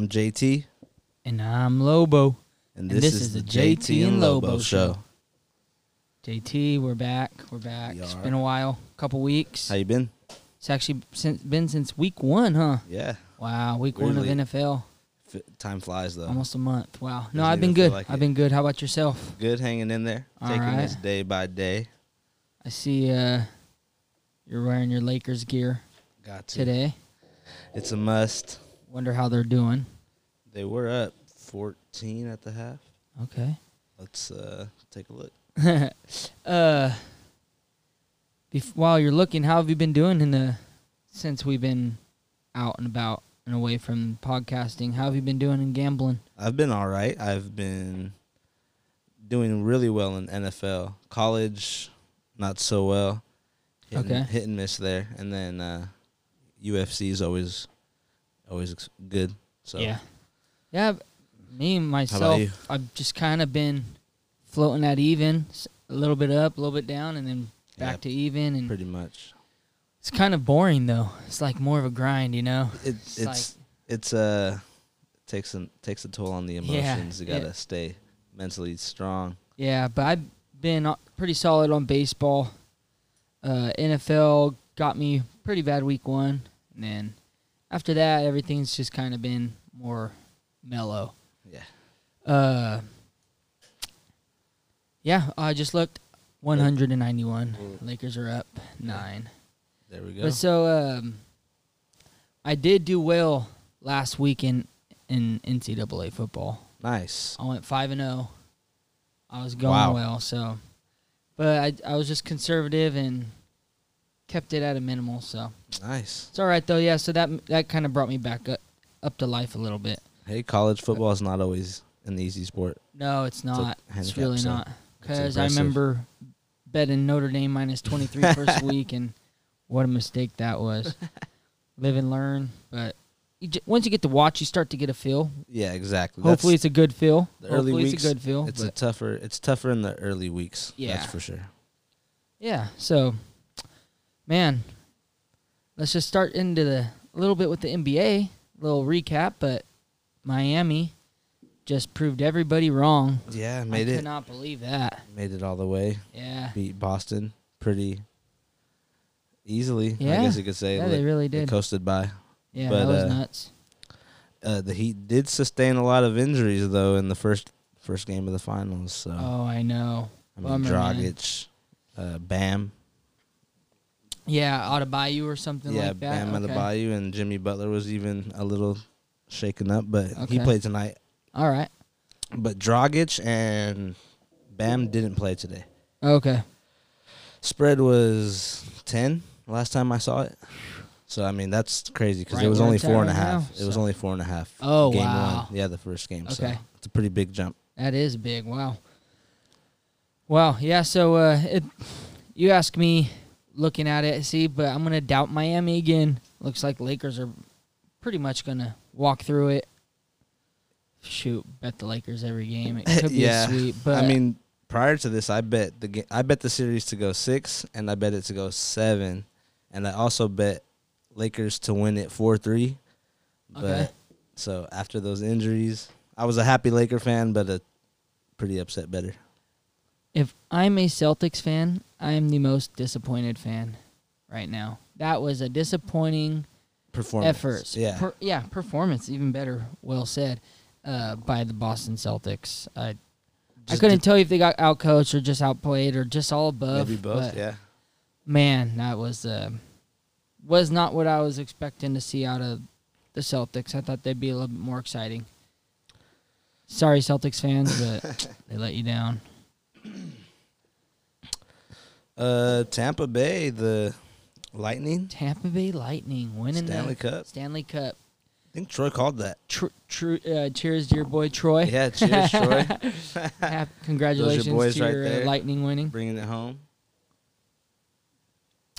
I'm JT, And I'm Lobo. and And this, this is, is the JT and Lobo show. JT, we're back. We're back. It's been a while, couple weeks. How you been? It's actually since, been since week one, huh? Yeah, Wow, week Weirdly. one of NFL. F- time flies though. Almost a month. Wow. No, Doesn't I've been good. like I've it. been good. How about yourself? Good, hanging in there, All taking this day by day. I see uh, you're wearing your Lakers gear Got to. today. It's a must. Wonder how they're doing. They were up 14 at the half. Okay. Let's uh, take a look. uh, bef- while you're looking, how have you been doing in the since we've been out and about and away from podcasting? How have you been doing in gambling? I've been all right. I've been doing really well in NFL. College, not so well. Hit Okay. Hit and miss there, and then uh, UFC is always, always ex- good. So Yeah, yeah. Me myself. I've just kind of been floating at even, a little bit up, a little bit down, and then back Yeah, to even. And pretty much. it's kind of boring though. It's like more of a grind, you know. It, It's it's like- it's uh takes an takes a toll on the Yeah, emotions. you gotta yeah. stay mentally strong. Yeah, but I've been uh, pretty solid on baseball. Uh, NFL got me pretty bad week one, and then after that, everything's just kind of been more mellow. Yeah. Uh, yeah, I just looked 191. Mm. Lakers are up nine. There we go. But so um, I did do well last week in in NCAA football. nice. I went five and zero. I was going Wow. well, so, but I I was just conservative and kept it at a minimal. So Nice. it's all right though. Yeah, so that that kind of brought me back up, up to life a little bit. Hey, college football is not always an easy sport. No, it's not. it's handicap, really so not. Because I remember betting Notre Dame minus 23 first week, and what a mistake that was. Live and learn, but you j- once you get to watch, you start to get a feel. Yeah, exactly. Hopefully, it's a good feel. the early Hopefully, weeks. it's a good feel. It's a tougher. It's tougher in the early weeks. Yeah. that's for sure. Yeah. So, man, let's just start into the a little bit with the NBA. Little recap, but Miami just proved everybody wrong. Yeah, I made it. could not believe that. Made it all the way. Yeah. Beat Boston pretty easily. Yeah. I guess you could say. Yeah, Like, they really they did. coasted by. Yeah, but, that was uh, nuts. Uh, the Heat did sustain a lot of injuries though in the first first game of the finals. So Oh, I know. I mean, bummer. Dragic, uh, Bam, Yeah, Adebayo or something yeah, like that. Yeah, Bam okay. Adebayo, and Jimmy Butler was even a little shaken up, but Okay. he played tonight. All right. But Dragic and Bam didn't play today. Okay. Spread was ten last time I saw it. So I mean that's crazy because Right it was only four and a half. at four and a right half. now, It was only four and a half. Oh, game wow. one. Yeah, the first game. So Okay. it's a pretty big jump. That is big. Wow. Wow. Yeah. So, uh, it, you ask me, looking at it, see, but I'm gonna doubt Miami again. Looks like Lakers are pretty much gonna walk through it. Shoot, bet the Lakers every game. It could Yeah. a sweep, but I mean, prior to this, I bet the ga- I bet the series to go six, and I bet it to go seven, and I also bet Lakers to win it four three. But Okay. so after those injuries, I was a happy Laker fan, but a pretty upset better. if I'm a Celtics fan, I am the most disappointed fan right now. That was a disappointing Performance, effort. yeah, Per- yeah, performance, even better. Well said. Uh, by the Boston Celtics. I I couldn't did- tell you if they got outcoached or just outplayed or just all above. maybe both. Yeah, Man, that was uh, was not what I was expecting to see out of the Celtics. I thought they'd be a little bit more exciting. Sorry, Celtics fans, but they let you down. Uh, Tampa Bay, the Lightning, Tampa Bay Lightning winning Stanley the Cup. Stanley Cup. I think Troy called that. Tr- tr- uh, cheers dear boy Troy. Yeah, cheers, Troy, Congratulations boys to right your uh. Lightning winning. bringing it home.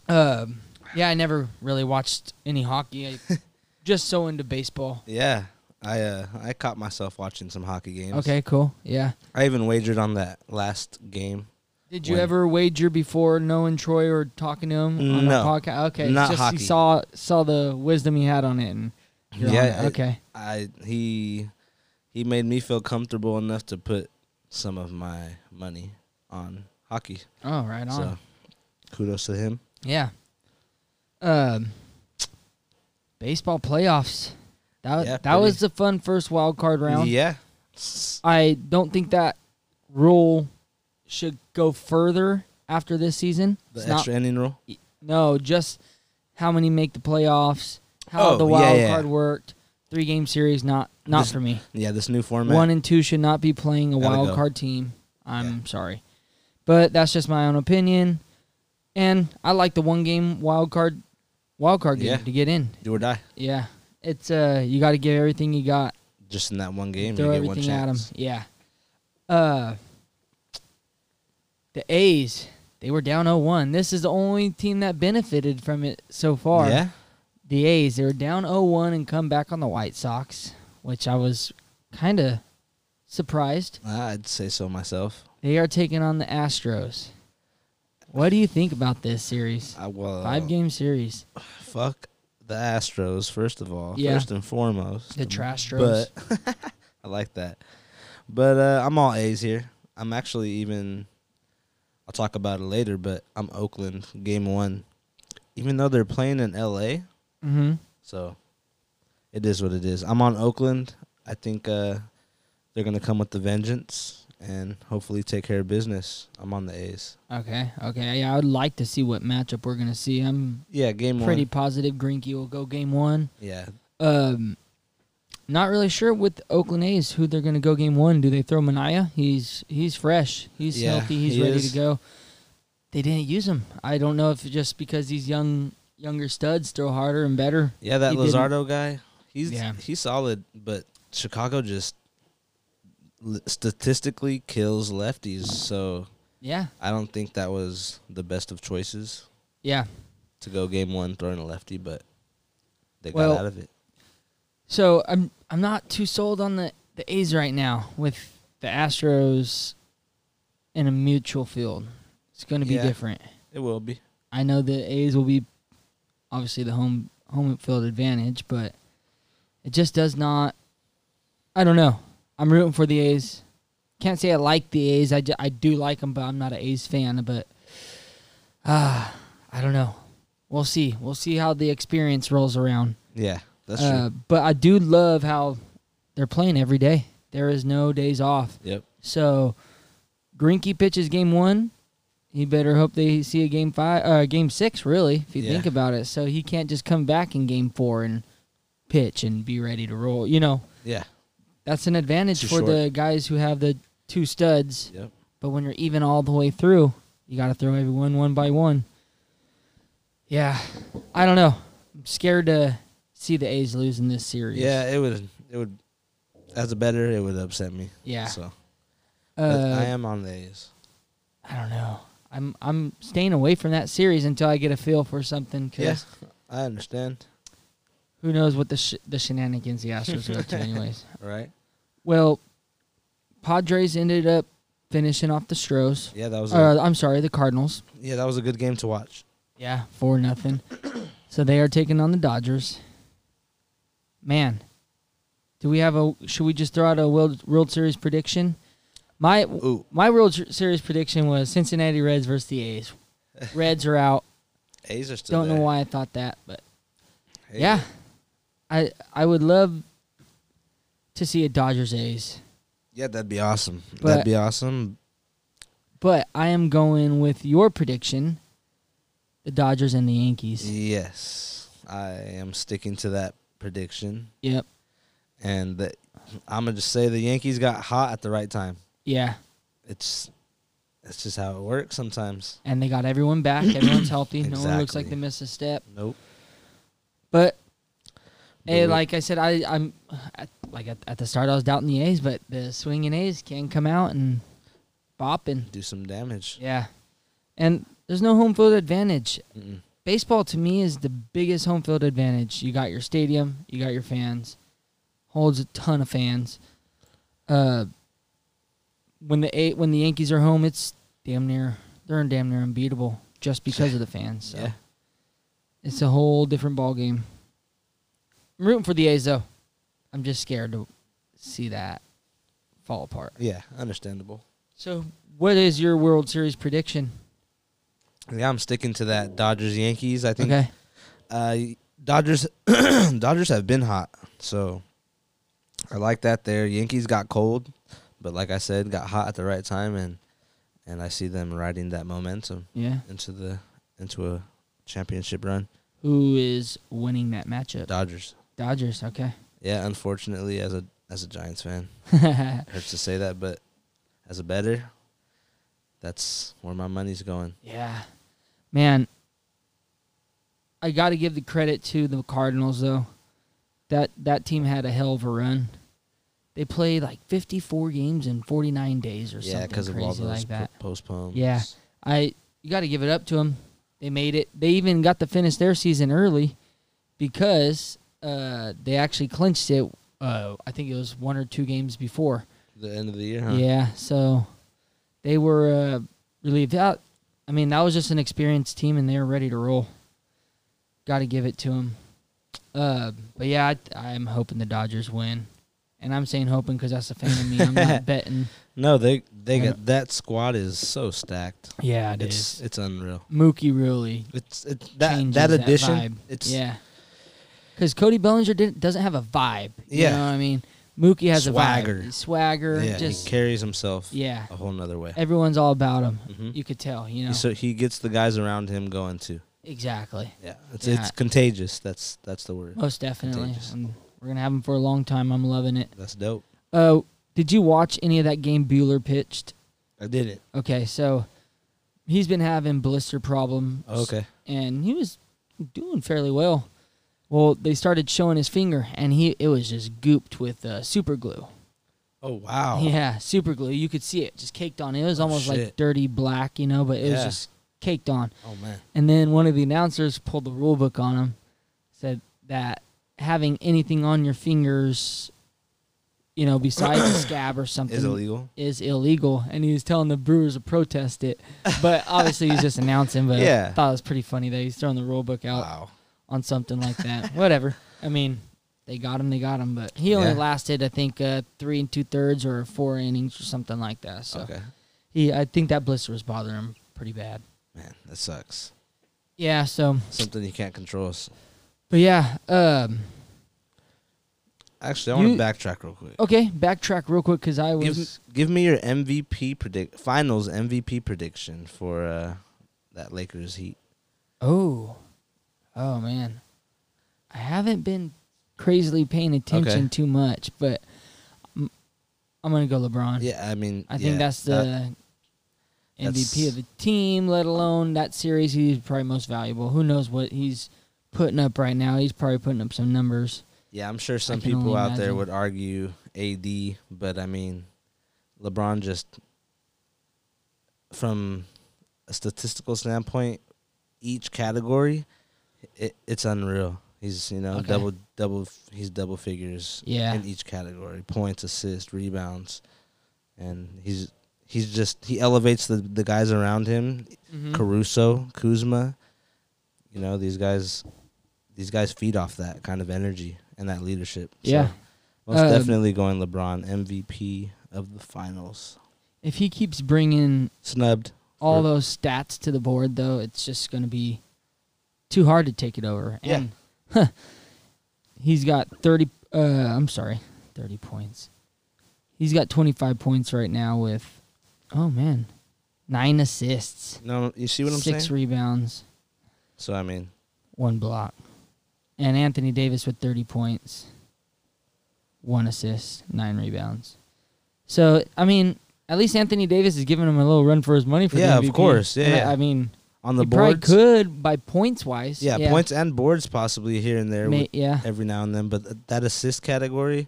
Um, yeah, I never really watched any hockey. I just so into baseball. Yeah, I uh, I caught myself watching some hockey games. Okay, cool. Yeah. I even wagered on that last game. Did you ever wager before knowing Troy or talking to him on No. a podcast? Okay, Not just hockey. you saw saw the wisdom he had on it, and yeah. on it. Okay. I he he made me feel comfortable enough to put some of my money on hockey. Oh, right on. So kudos to him. Yeah. Um. Baseball playoffs. That Yeah, that was the fun first wild card round. Yeah. I don't think that rule should go further after this season. The It's not- extra inning rule. no, just how many make the playoffs, how Oh, the wild yeah. card worked. Three game series, not not This- for me. Yeah, this new format. One and two should not be playing a Gotta wild go. card team. I'm sorry, but that's just my own opinion. And I like the one game wild card, wild card game Yeah. to get in. do or die. Yeah, it's uh, you got to give everything you got. Just in that one game, throw you get one everything at them. Yeah. Uh, the A's, they were down 0-1. This is the only team that benefited from it so far. Yeah. The A's, they were down 0-1 and come back on the White Sox, which I was kind of surprised. I'd say so myself. They are taking on the Astros. What do you think about this series? I, well, Five game series. Fuck the Astros, first of all. Yeah. First and foremost. The Trashtros. But I like that. But uh, I'm all A's here. I'm actually even. I'll talk about it later, but I'm Oakland game one. Even though they're playing in LA, Mm-hmm. so it is what it is. I'm on Oakland. I think uh, they're gonna come with the vengeance and hopefully take care of business. I'm on the A's. Okay. Okay. Yeah, I would like to see what matchup we're gonna see. I'm Yeah, game one pretty one. positive Greinke will go game one. Yeah, Um, not really sure with Oakland A's who they're going to go game one. Do they throw Manaea? He's he's fresh. He's Yeah, healthy. He's he ready is. to go. They didn't use him. I don't know if just because these young younger studs throw harder and better. yeah. That He didn't- guy, he's Yeah. he's solid, but Chicago just statistically kills lefties. So Yeah, I don't think that was the best of choices yeah. to go game one throwing a lefty, but they Well, got out of it. So I'm I'm not too sold on the the A's right now with the Astros in a mutual field. It's going to be Yeah. different. It will be. I know the A's will be obviously the home home field advantage, but it just does not. I don't know. I'm rooting for the A's. Can't say I like the A's. I, I do like them, but I'm not an A's fan. But ah, I don't know. We'll see. We'll see how the experience rolls around. Yeah, that's Uh, true. but I do love how they're playing every day. There is no days off. Yep. So, Greinke pitches game one. He better hope they see a game five, uh, game six, really, if you Yeah. think about it. So he can't just come back in game four and pitch and be ready to roll. You know, Yeah. that's an advantage for short. the guys who have the two studs. Yep. But when you're even all the way through, you got to throw everyone one by one. Yeah, I don't know. I'm scared to see the A's losing this series. Yeah, it would. It would. As a better, it would upset me. yeah. So Uh, I am on the A's. I don't know. I'm I'm staying away from that series until I get a feel for something. Cause Yeah, I understand. who knows what the sh- the shenanigans the Astros are up to, anyways. Right? Well, Padres ended up finishing off the Stros. Yeah, that was. A, Uh, I'm sorry, the Cardinals. yeah, that was a good game to watch. Yeah, four nothing. so they are taking on the Dodgers. Man, do we have a? Should we just throw out a World World Series prediction? My Ooh, my World Series prediction was Cincinnati Reds versus the A's. Reds are out. A's are still. Don't know there. why I thought that, but Hey, yeah, I I would love to see a Dodgers A's, Yeah, that'd be awesome. But- that'd be awesome. but I am going with your prediction, the Dodgers and the Yankees. Yes, I am sticking to that prediction, Yep. and that I'm gonna just say the Yankees got hot at the right time. Yeah, It's it's just how it works sometimes. and they got everyone back. Everyone's healthy. No one looks like Exactly. they missed a step. Nope. But hey, like I said, I I'm at, like at, at the start I was doubting the A's, but the swinging A's can come out and bop and Do some damage. yeah, and there's no home field advantage. Mm-mm. Baseball to me is the biggest home field advantage. You got your stadium, you got your fans, holds a ton of fans. Uh, when the eight when the Yankees are home, it's damn near they're damn near unbeatable just because of the fans. So Yeah. it's a whole different ball game. I'm rooting for the A's though. I'm just scared to see that fall apart. Yeah, understandable. So, what is your World Series prediction? Yeah, I'm sticking to that Dodgers Yankees. I think Okay. uh, Dodgers Dodgers have been hot, so I like that. There, Yankees got cold, but like I said, got hot at the right time, and and I see them riding that momentum Yeah. into the into a championship run. Who is winning that matchup? Dodgers. Dodgers. Okay. Yeah, unfortunately, as a as a Giants fan, yeah. hurts to say that, but as a better, that's where my money's going. Man, I got to give the credit to the Cardinals though. That that team had a hell of a run. They played like 54 games in 49 days or yeah, something because of crazy all those like that. po- postpones. Yeah. I you got to give it up to them. They made it. They even got to finish their season early because uh, they actually clinched it. Uh, I think it was one or two games before. the end of the year. Huh? Yeah, so they were uh, relieved out. I mean, that was just an experienced team, and they were ready to roll. Got to give it to them. Uh, but yeah, I, I'm hoping the Dodgers win, and I'm saying hoping because that's a fan of me. I'm not betting. No, they they got that squad is so stacked. Yeah, it it's is. it's unreal. Mookie really It's it's that that that addition. vibe. It's Yeah. Because Cody Bellinger didn't, doesn't have a vibe. You Yeah. know what I mean? Mookie has Swagger. a vibe. He's Swagger. yeah, just, he carries himself yeah. a whole nother way. Everyone's all about him. Mhm. You could tell, you know. So he gets the guys around him going too. exactly. Yeah, it's Yeah. it's contagious. That's that's the word. Most definitely. We're going to have him for a long time. I'm loving it. That's dope. Uh, did you watch any of that game Buehler pitched? I did it. Okay, so he's been having blister problems. Okay. and he was doing fairly well. Well, they started showing his finger, and he it was just gooped with uh, super glue. Oh wow. Yeah, super glue. You could see it just caked on. It was Oh, almost like dirty black, you know, but it was just caked on. Oh man. And then one of the announcers pulled the rule book on him, said that having anything on your fingers, you know, besides a scab or something, Is illegal. is illegal. And he was telling the Brewers to protest it, but obviously he's just announcing. But Yeah. I thought it was pretty funny that he's throwing the rule book out Wow. On something like that. Whatever. I mean, they got him. They got him. But he only Yeah. lasted, I think, uh, three and two thirds or four innings or something like that. So Okay. he, I think that blister was bothering him pretty bad. Man, that sucks. Yeah. So, Something you can't control. But yeah. Um. Actually, I want to backtrack real quick. Okay. Backtrack real quick because I Give was. give me your MVP predict finals MVP prediction for uh, that Lakers Heat. Oh. Oh man. I haven't been crazily paying attention Okay. too much, but I'm, I'm gonna go LeBron. Yeah, I mean, I think yeah, that's the MVP of the team, let alone that series. He's probably most valuable. Who knows what he's putting up right now? He's probably putting up some numbers. yeah. I'm sure some can people only out there imagine. would argue AD, but I mean, LeBron just from a statistical standpoint, each category, it, it's unreal. He's you know Okay. double double. He's double figures Yeah. in each category: points, assists, rebounds, and he's he's just he elevates the the guys around him. Mhm. Caruso, Kuzma, you know these guys. These guys feed off that kind of energy and that leadership. So, Yeah. most Um, definitely going LeBron MVP of the finals. If he keeps bringing Snubbed. all those stats to the board, though, it's just going to be too hard to take it over. Yeah. And he's got 30, uh, I'm sorry, 30 points. He's got 25 points right now with, oh man, nine assists, No, you see what I'm six saying? rebounds, So I mean, one block. And Anthony Davis with 30 points, one assist, nine rebounds. So, I mean, at least Anthony Davis is giving him a little run for his money for Yeah, the of course. Yeah, And I- yeah. I mean, on the he probably could by points wise. yeah, points and boards possibly here and there, May, yeah, every now and then. But th- that assist category,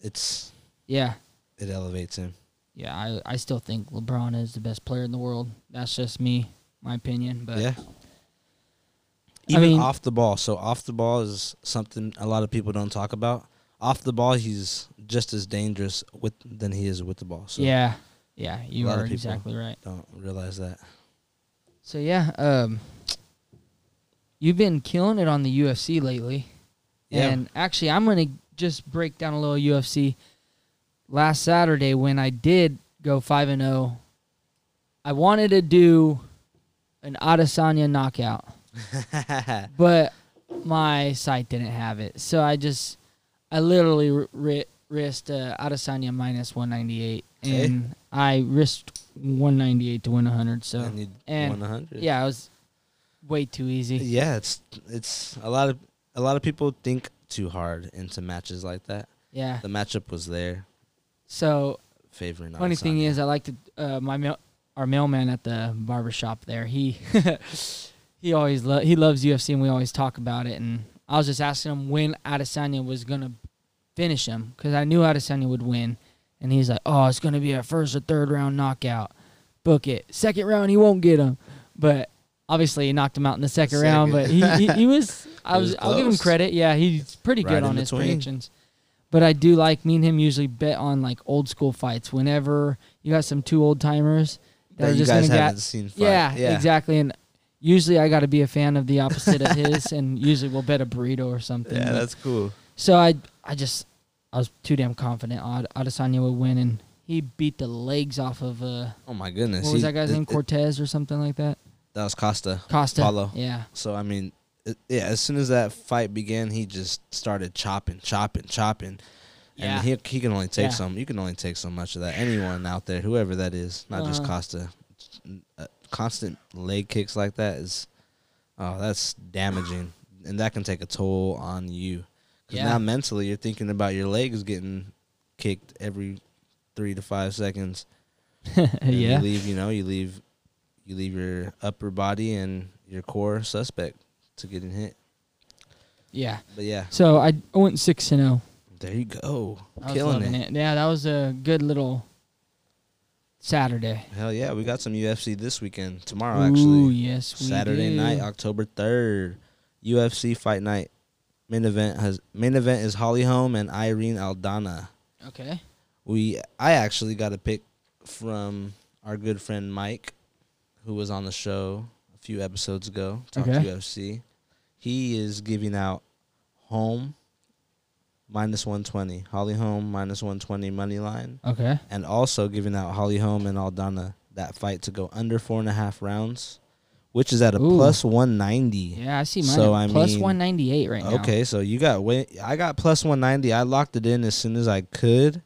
it's yeah, it elevates him. yeah. I, I still think LeBron is the best player in the world. That's just me, my opinion. But yeah. I Even mean- off the ball. So off the ball is something a lot of people don't talk about. Off the ball, he's just as dangerous with than he is with the ball. So yeah, yeah, you are exactly right. don't realize that. So yeah, um, you've been killing it on the UFC lately. Yeah. And actually, I'm gonna just break down a little UFC. Last Saturday, when I did go five and zero, I wanted to do an Adesanya knockout, but my site didn't have it, so I just I literally ri- ri- risked uh, Adesanya minus 198, Okay. and I risked 198 to win 100. So and you and- won 100. yeah, it was way too easy. Yeah, it's it's a lot of a lot of people think too hard into matches like that. Yeah. The matchup was there, So favoring. funny thing is, I like to uh, my mail, our mailman at the barber shop there. He he always lo- he loves UFC, and we always talk about it. And I was just asking him when Adesanya was gonna finish him because I knew Adesanya would win, and he's like, "Oh, it's gonna be a first or third round knockout. Book it. Second round, he won't get him, but." Obviously, he knocked him out in the second, round, but he, he, he was, I was, was I'll give him credit. Yeah, he's pretty Right good on his between. predictions. But I do like me and him usually bet on like old school fights. Whenever you got some two old timers that, that are just gonna get, seen. Fight. yeah, yeah, exactly. And usually I got to be a fan of the opposite of his, and usually we'll bet a burrito or something. Yeah, But- that's cool. so I, I just, I was too damn confident Ad- Adesanya would win, and he beat the legs off of uh, Oh my goodness. what was He- that guy's it- name? it- Cortez or something like that. that was Costa. Costa. Paulo. Yeah. So I mean, it, yeah. As soon as that fight began, he just started chopping, chopping, chopping. Yeah. And he he can only take Yeah. some. You can only take so much of that. Anyone out there, whoever that is, not just Uh-huh. Costa. Uh, constant leg kicks like that is, oh, that's damaging, and that can take a toll on you. Yeah. now mentally, you're thinking about your legs getting kicked every three to five seconds. Yeah. You leave, you know, you leave, you leave your upper body and your core suspect to getting hit. Yeah. But yeah, So I, I went six and zero. there you go, I killing it. it. Yeah, that was a good little Saturday. Hell yeah, we got some UFC this weekend. Tomorrow, Ooh, actually, yes, we Saturday do. night, October third, UFC fight night. Main event has main event is Holly Holm and Irene Aldana. Okay. We I actually got a pick from our good friend Mike, who was on the show a few episodes ago. Talked Okay. UFC. He is giving out Holm minus one twenty, Holly Holm minus one twenty money line, Okay. and also giving out Holly Holm and Aldana that fight to go under four and a half rounds, which is at a Ooh. plus one ninety. Yeah, I see mine. So, I plus mean- 198 right now. Okay, so you got way I got plus one ninety. I locked it in as soon as I could,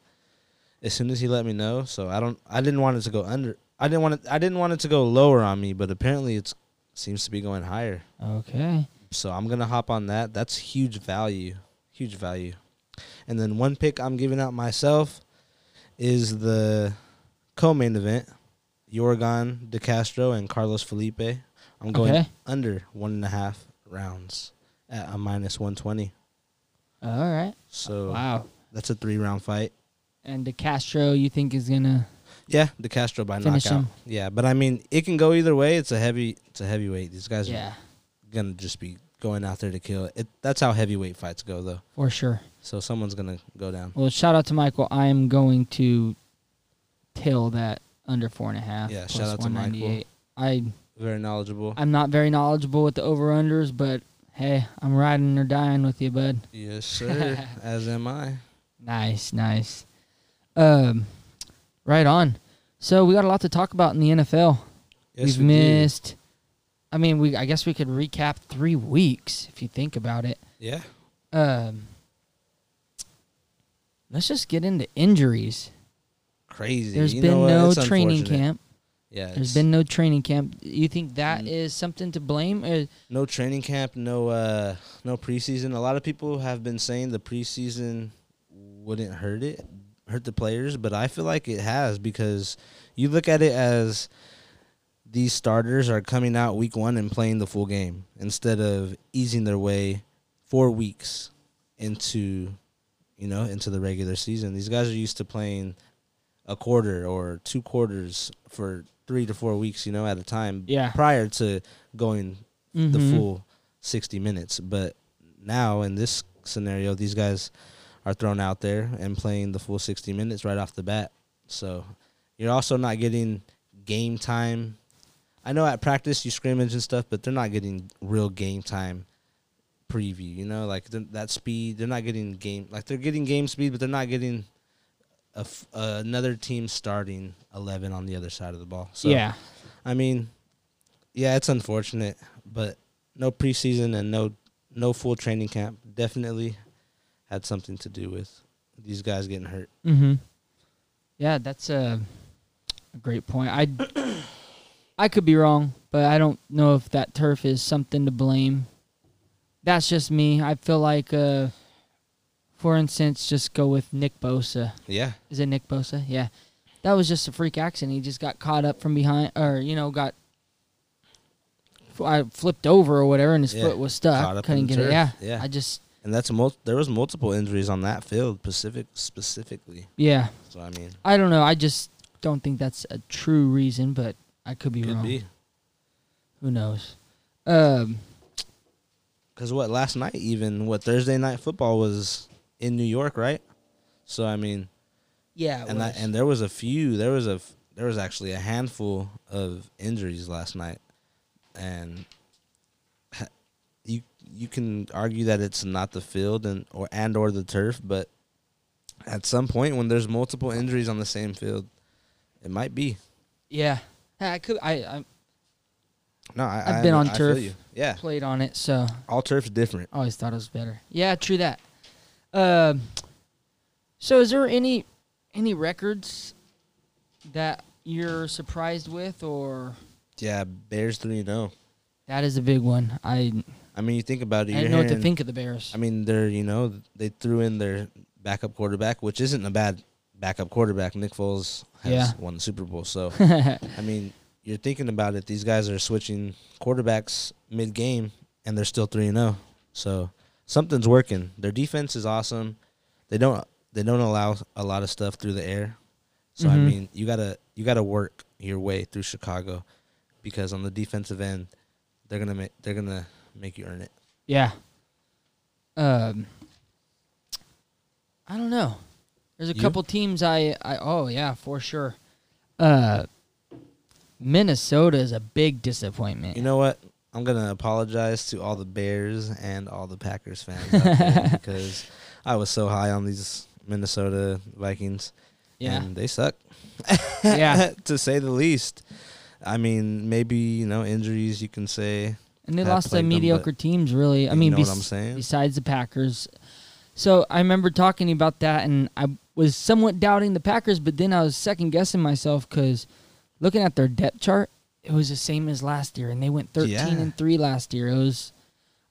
as soon as he let me know. So I don't. I didn't want it to go under. I didn't want it. I didn't want it to go lower on me, but apparently it's seems to be going higher. Okay. So I'm gonna hop on that. That's huge value. Huge value. And then one pick I'm giving out myself is the co-main event: Yorgan De Castro and Carlos Felipe. I'm going Okay. under one and a half rounds at a minus one twenty. All right. So Wow. that's a three round fight. And De Castro, you think is gonna? Yeah, De Castro by knockout. him. Yeah, but I mean, it can go either way. It's a heavy. It's a heavyweight. These guys Yeah, are gonna just be going out there to kill it. That's how heavyweight fights go, though. for sure. So someone's gonna go down. Well, shout out to Michael. I am going to till that under four and a half. Yeah, plus shout out to Michael. 198. I Very knowledgeable. I'm not very knowledgeable with the over unders, but hey, I'm riding or dying with you, bud. yes, sir. As am I. Nice, nice. Um, right on. So we got a lot to talk about in the NFL. Yes, We've we do. missed. I mean, we. I guess we could recap three weeks if you think about it. Yeah. Um, let's just get into injuries. Crazy. There's You been no training camp. Yeah. There's been no training camp. You think that is Mm. something to blame? Or, no training camp, no uh no preseason. A lot of people have been saying the preseason wouldn't hurt it, hurt the players, but I feel like it has because you look at it as these starters are coming out week 1 and playing the full game instead of easing their way 4 weeks into you know, into the regular season. These guys are used to playing a quarter or two quarters for 3 to 4 weeks, you know, at a time yeah. prior to going the Mhm. full 60 minutes. But now in this scenario, these guys are thrown out there and playing the full 60 minutes right off the bat. So you're also not getting game time. I know at practice you scrimmage and stuff, but they're not getting real game time preview. You know, like that speed. They're not getting game like they're getting game speed, but they're not getting a f- uh, another team starting eleven on the other side of the ball. So yeah. I mean, yeah, it's unfortunate, but no preseason and no no full training camp definitely had something to do with these guys getting hurt. Mm-hmm. Yeah, that's a, a great point. I I could be wrong, but I don't know if that turf is something to blame. That's just me. I feel like, uh, for instance, just go with Nick Bosa. Yeah, Is it Nick Bosa? Yeah, that was just a freak accident. He just got caught up from behind, or you know, got I flipped over or whatever, and his Yeah, foot was caught stuck. up Couldn't get it. Yeah, Yeah. I just and that's a mul- there was multiple injuries on that field, Pacific specifically. yeah. So I mean, I don't know. I just don't think that's a true reason, but I could be could wrong. be Who knows? Um, because what last night even what Thursday night football was in New York, right? So I mean, yeah, and that, and there was a few. There was a there was actually a handful of injuries last night, and you you can argue that it's not the field and or and or the turf, but at some point when there's multiple injuries on the same field, it might be. yeah, I could. I, I No, I, I've I- been on I turf. Yeah, played on it, so all turf's different. always thought it was better. Yeah, true that. Um, so is there any any records that you're surprised with, or Yeah, Bears three and zero. that is a big one? I I mean, you think about it. You're didn't know what to hearing- think of the Bears. I mean, they're you know they threw in their backup quarterback, which isn't a bad backup quarterback. Nick Foles has Yeah. won the Super Bowl, so I mean, you're thinking about it. These guys are switching quarterbacks mid game, and they're still three and zero. So something's working. Their defense is awesome. They don't they don't allow a lot of stuff through the air. So I Mhm. mean, you gotta you gotta work your way through Chicago, because on the defensive end, they're gonna make they're gonna make you earn it. Yeah. Um, I don't know. There's a You? couple teams I, I oh yeah for sure. Uh, Minnesota is a big disappointment. You know what? I'm gonna apologize to all the Bears and all the Packers fans out there because I was so high on these Minnesota Vikings, yeah, and they suck. Yeah. to say the least. I mean, maybe you know injuries. You can say. and they lost to played them, mediocre teams. Really, I you mean, know what bes- I'm saying? besides the Packers. So I remember talking about that, and I was somewhat doubting the Packers, but then I was second guessing myself because looking at their depth chart, it was the same as last year, and they went thirteen Yeah. and three last year. It was,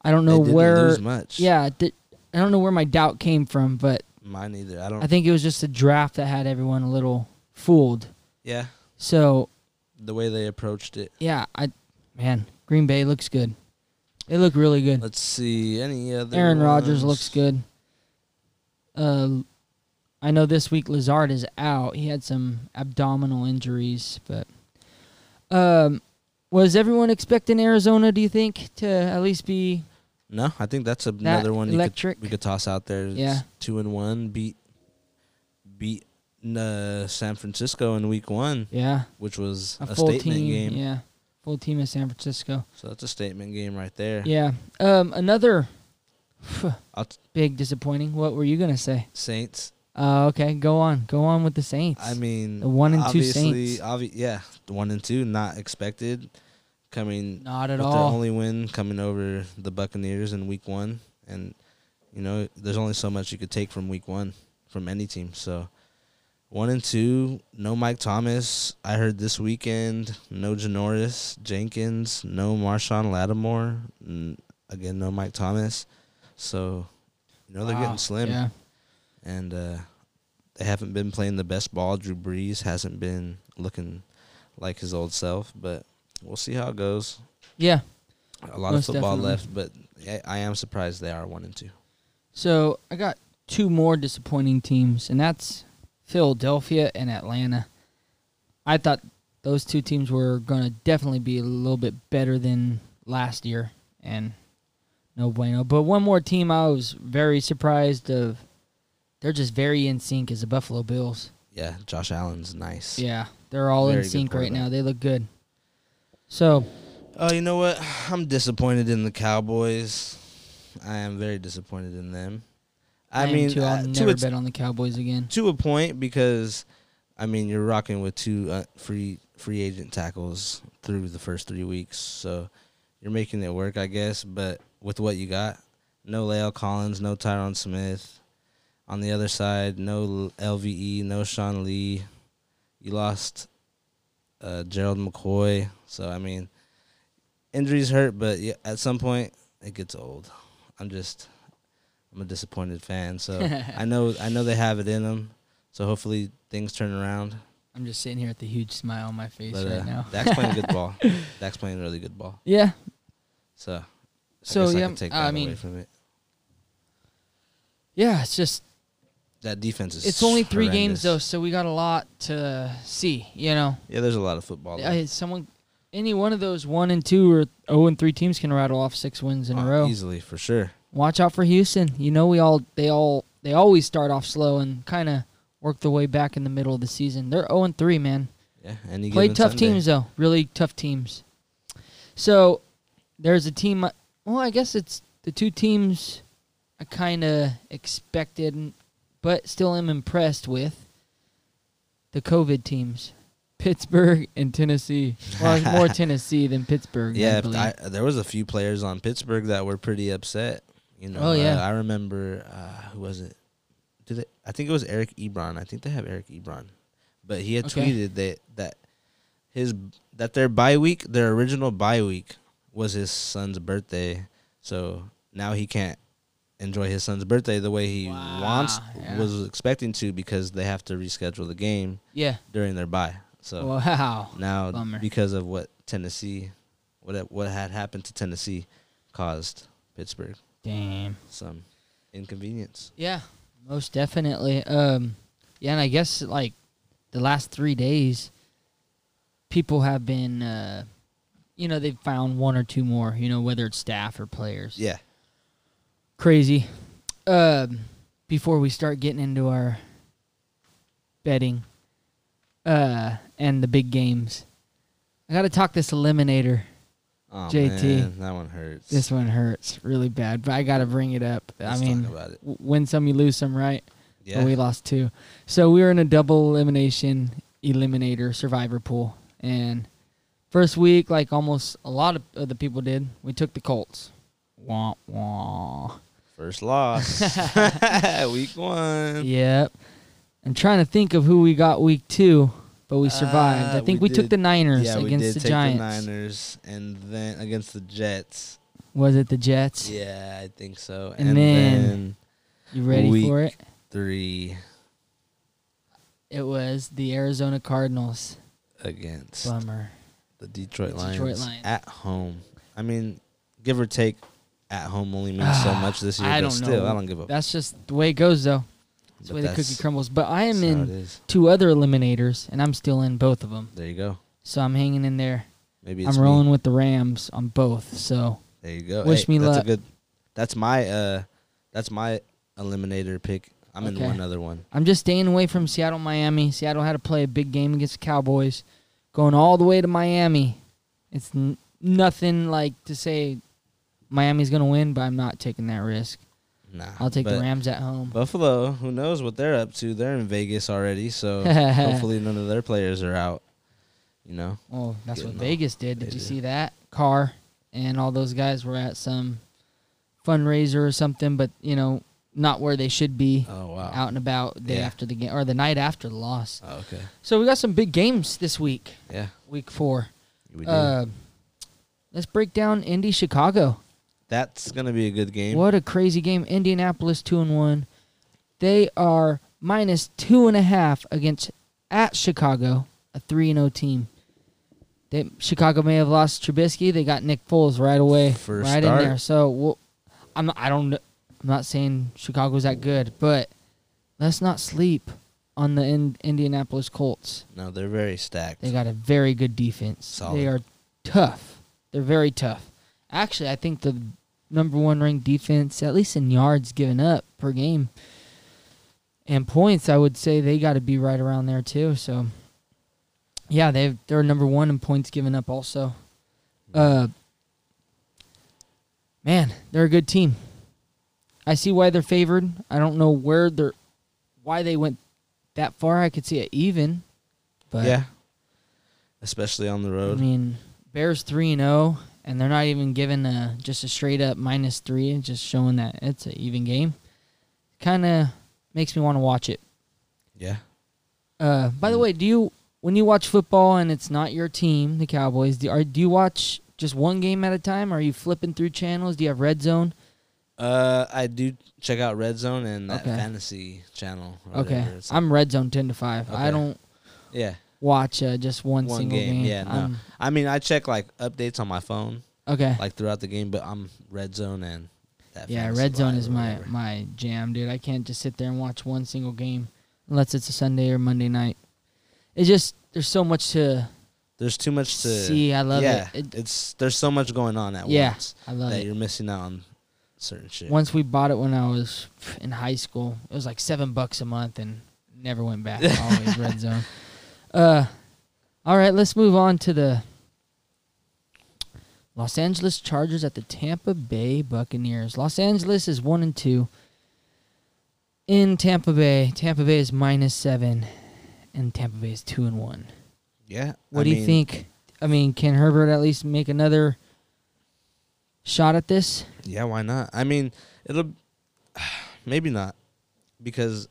I don't know where. much. Yeah, th- I don't know where my doubt came from, but mine either. I don't. I think it was just a draft that had everyone a little fooled. yeah, So the way they approached it. yeah, I man, Green Bay looks good. They look really good. Let's see any other. Aaron Rodgers looks good. Uh, I know this week Lazard is out. He had some abdominal injuries, but um, was everyone expecting Arizona? Do you think to at least be No, I think that's another one you could, we could toss out there. It's Yeah. two and one beat beat uh, San Francisco in week one, yeah, which was a, a, full statement team? game. Yeah, full team of San Francisco. So that's a statement game right there. Yeah. Um, another t- big disappointing. What were you gonna say? Saints. Uh, okay, go on, go on with the Saints. I mean, The one and two Saints. obvi- yeah, the one and two, not expected. Coming not at with all. their only win coming over the Buccaneers in week one, and you know, there's only so much you could take from week one from any team. So one and two, no Mike Thomas. I heard this weekend, no Janoris Jenkins, no Marshon Lattimore. N- again, no Mike Thomas. So you know they're Wow, getting slim, Yeah. And uh, they haven't been playing the best ball. Drew Brees hasn't been looking like his old self, but we'll see how it goes. Yeah. A lot Most of football definitely. left, but I, I am surprised they are one and two. So I got two more disappointing teams, and that's Philadelphia and Atlanta. I thought those two teams were going to definitely be a little bit better than last year, and no bueno. But one more team I was very surprised of. They're just very in sync as the Buffalo Bills. Yeah, Josh Allen's nice. Yeah, they're all Very in sync right now. They look good. So Oh, you know what? I'm disappointed in the Cowboys. I am very disappointed in them. I, I, mean, too. I'll uh, to never bet on the Cowboys again. to a point because I mean you're rocking with two uh, free free agent tackles through the first three weeks, so you're making it work, I guess. But with what you got, no La'el Collins, no Tyron Smith. On the other side, no LVE, no Sean Lee. You lost uh, Gerald McCoy, so I mean, injuries hurt, but yeah, at some point it gets old. I'm just, I'm a disappointed fan, so. I know I know they have it in them. So hopefully things turn around. I'm just sitting here with a huge smile on my face But right uh, now. Dak's playing good ball. Dak's playing really good ball. yeah. So I So I yeah, can take I mean, away from it. yeah. It's just That defense is. it's only three games though, so we got a lot to see. You know, Yeah, there's a lot of football. I, someone, any one of those one and two or zero and three teams can rattle off six wins in a Uh, row. easily for sure. Watch out for Houston. You know, we all they all they always start off slow and kind of work their way back in the middle of the season. They're zero and three, man. Yeah, any Played given tough Sunday. teams though, really tough teams. So there's a team. uh, Well, I guess it's the two teams I kind of expected, but still am impressed with. The COVID teams, Pittsburgh and Tennessee. Well, more Tennessee than Pittsburgh. Yeah, believe. I, there was a few players on Pittsburgh that were pretty upset. You know, Oh, yeah. uh, I remember uh, who was it? Did it? I think it was Eric Ebron. I think they have Eric Ebron, but he had Okay. tweeted that that his that their bye week, their original bye week, was his son's birthday. So now he can't enjoy his son's birthday the way he Wow, wants yeah. was expecting to because they have to reschedule the game yeah. during their bye. So Wow. now Bummer. because of what Tennessee, what what had happened to Tennessee, caused Pittsburgh Damn. some inconvenience. Yeah, most definitely. Um, yeah, and I guess like the last three days, people have been, uh, you know, they've found one or two more. You know, whether it's staff or players. Yeah, Crazy. Um, before we start getting into our betting, uh, and the big games, I got to talk this eliminator. oh, JT. man, that one hurts. This one hurts really bad, but I got to bring it up. Let's I mean, talk about it. w- win some, you lose some, right? Yeah, But we lost two. So we were in a double elimination eliminator survivor pool. And first week, like almost a lot of other people did, we took the Colts. Wah wah. First loss, week one. Yep. I'm trying to think of who we got week two, but we survived. I Uh, think we we, took did- the Niners Yeah, we against did the take Giants. the Niners, and then against the Jets. Was it the Jets? Yeah, I think so. And And, then- then You ready Week for it? three It was the Arizona Cardinals. against Bummer. the Detroit Lions, Detroit Lions. at home. I mean, give or take, at home only means so much this year. I but don't still, know. I don't give up. That's just the way it goes, though. That's the way the cookie crumbles. But I am that's how in is. two other eliminators, and I'm still in both of them. There you go. So I'm hanging in there. Maybe it's I'm rolling Me. with the Rams on both. So There you go. Wish me that's luck. A good. That's my uh, that's my eliminator pick. I'm in Okay. one other one. I'm just staying away from Seattle, Miami. Seattle had to play a big game against the Cowboys, going all the way to Miami. It's n- nothing like to say Miami's gonna win, but I'm not taking that risk. Nah, I'll take the Rams at home. Buffalo. Who knows what they're up to? They're in Vegas already, so hopefully none of their players are out. You know. Well, that's what Vegas did. they Did you did. see that? Carr and all those guys were at some fundraiser or something, but you know, not where they should be. Oh wow. Out and about the day Yeah. after the game or the night after the loss. Oh, okay. So we got some big games this week, Yeah. week four. We do. Uh, let's break down Indy Chicago. That's gonna be a good game. What a crazy game! Indianapolis two and one. They are minus two and a half against at Chicago, a three and zero team. They, Chicago may have lost Trubisky. They got Nick Foles right away, For right in there. So well, I'm not, I don't I'm not saying Chicago's that good, but let's not sleep on the in, Indianapolis Colts. No, they're very stacked. They got a very good defense. Solid. They are tough. They're very tough. Actually, I think the number one ranked defense, at least in yards given up per game, and points, I would say they got to be right around there too. So, yeah, they they're number one in points given up. Also, uh, man, they're a good team. I see why they're favored. I don't know where they're, why they went that far. I could see it even, but yeah. Especially on the road. I mean, Bears three and zero, and they're not even giving a just a straight up minus three, and just showing that it's an even game. Kind of makes me want to watch it. yeah. Uh, by the Mm. way, do you when you watch football and it's not your team, the Cowboys, do, are, do you watch just one game at a time? Or are you flipping through channels? Do you have Red Zone? Uh, I do check out Red Zone and that Okay. fantasy channel. Okay, I'm Red Zone ten to five. I don't yeah. Watch uh, just one, One single game, game. yeah, no. I'm- I mean, I check like updates on my phone, okay. like throughout the game, but I'm Red Zone and yeah, Red Zone is my whatever. my jam, dude. I can't just sit there and watch one single game unless it's a Sunday or Monday night. It's just there's so much to There's too much to see. I love yeah, it. it. it's there's so much going on at Yeah, once I love that it. you're missing out on certain shit. Once we bought it when I was in high school. It was like seven bucks a month and never went back. Always red zone. Uh, all right, let's move on to the Los Angeles Chargers at the Tampa Bay Buccaneers. Los Angeles is one and two. In Tampa Bay, Tampa Bay is minus seven, and Tampa Bay is two and one. yeah. What I do you think? I mean, can Herbert at least make another shot at this? Yeah, why not? I mean, it'll maybe not because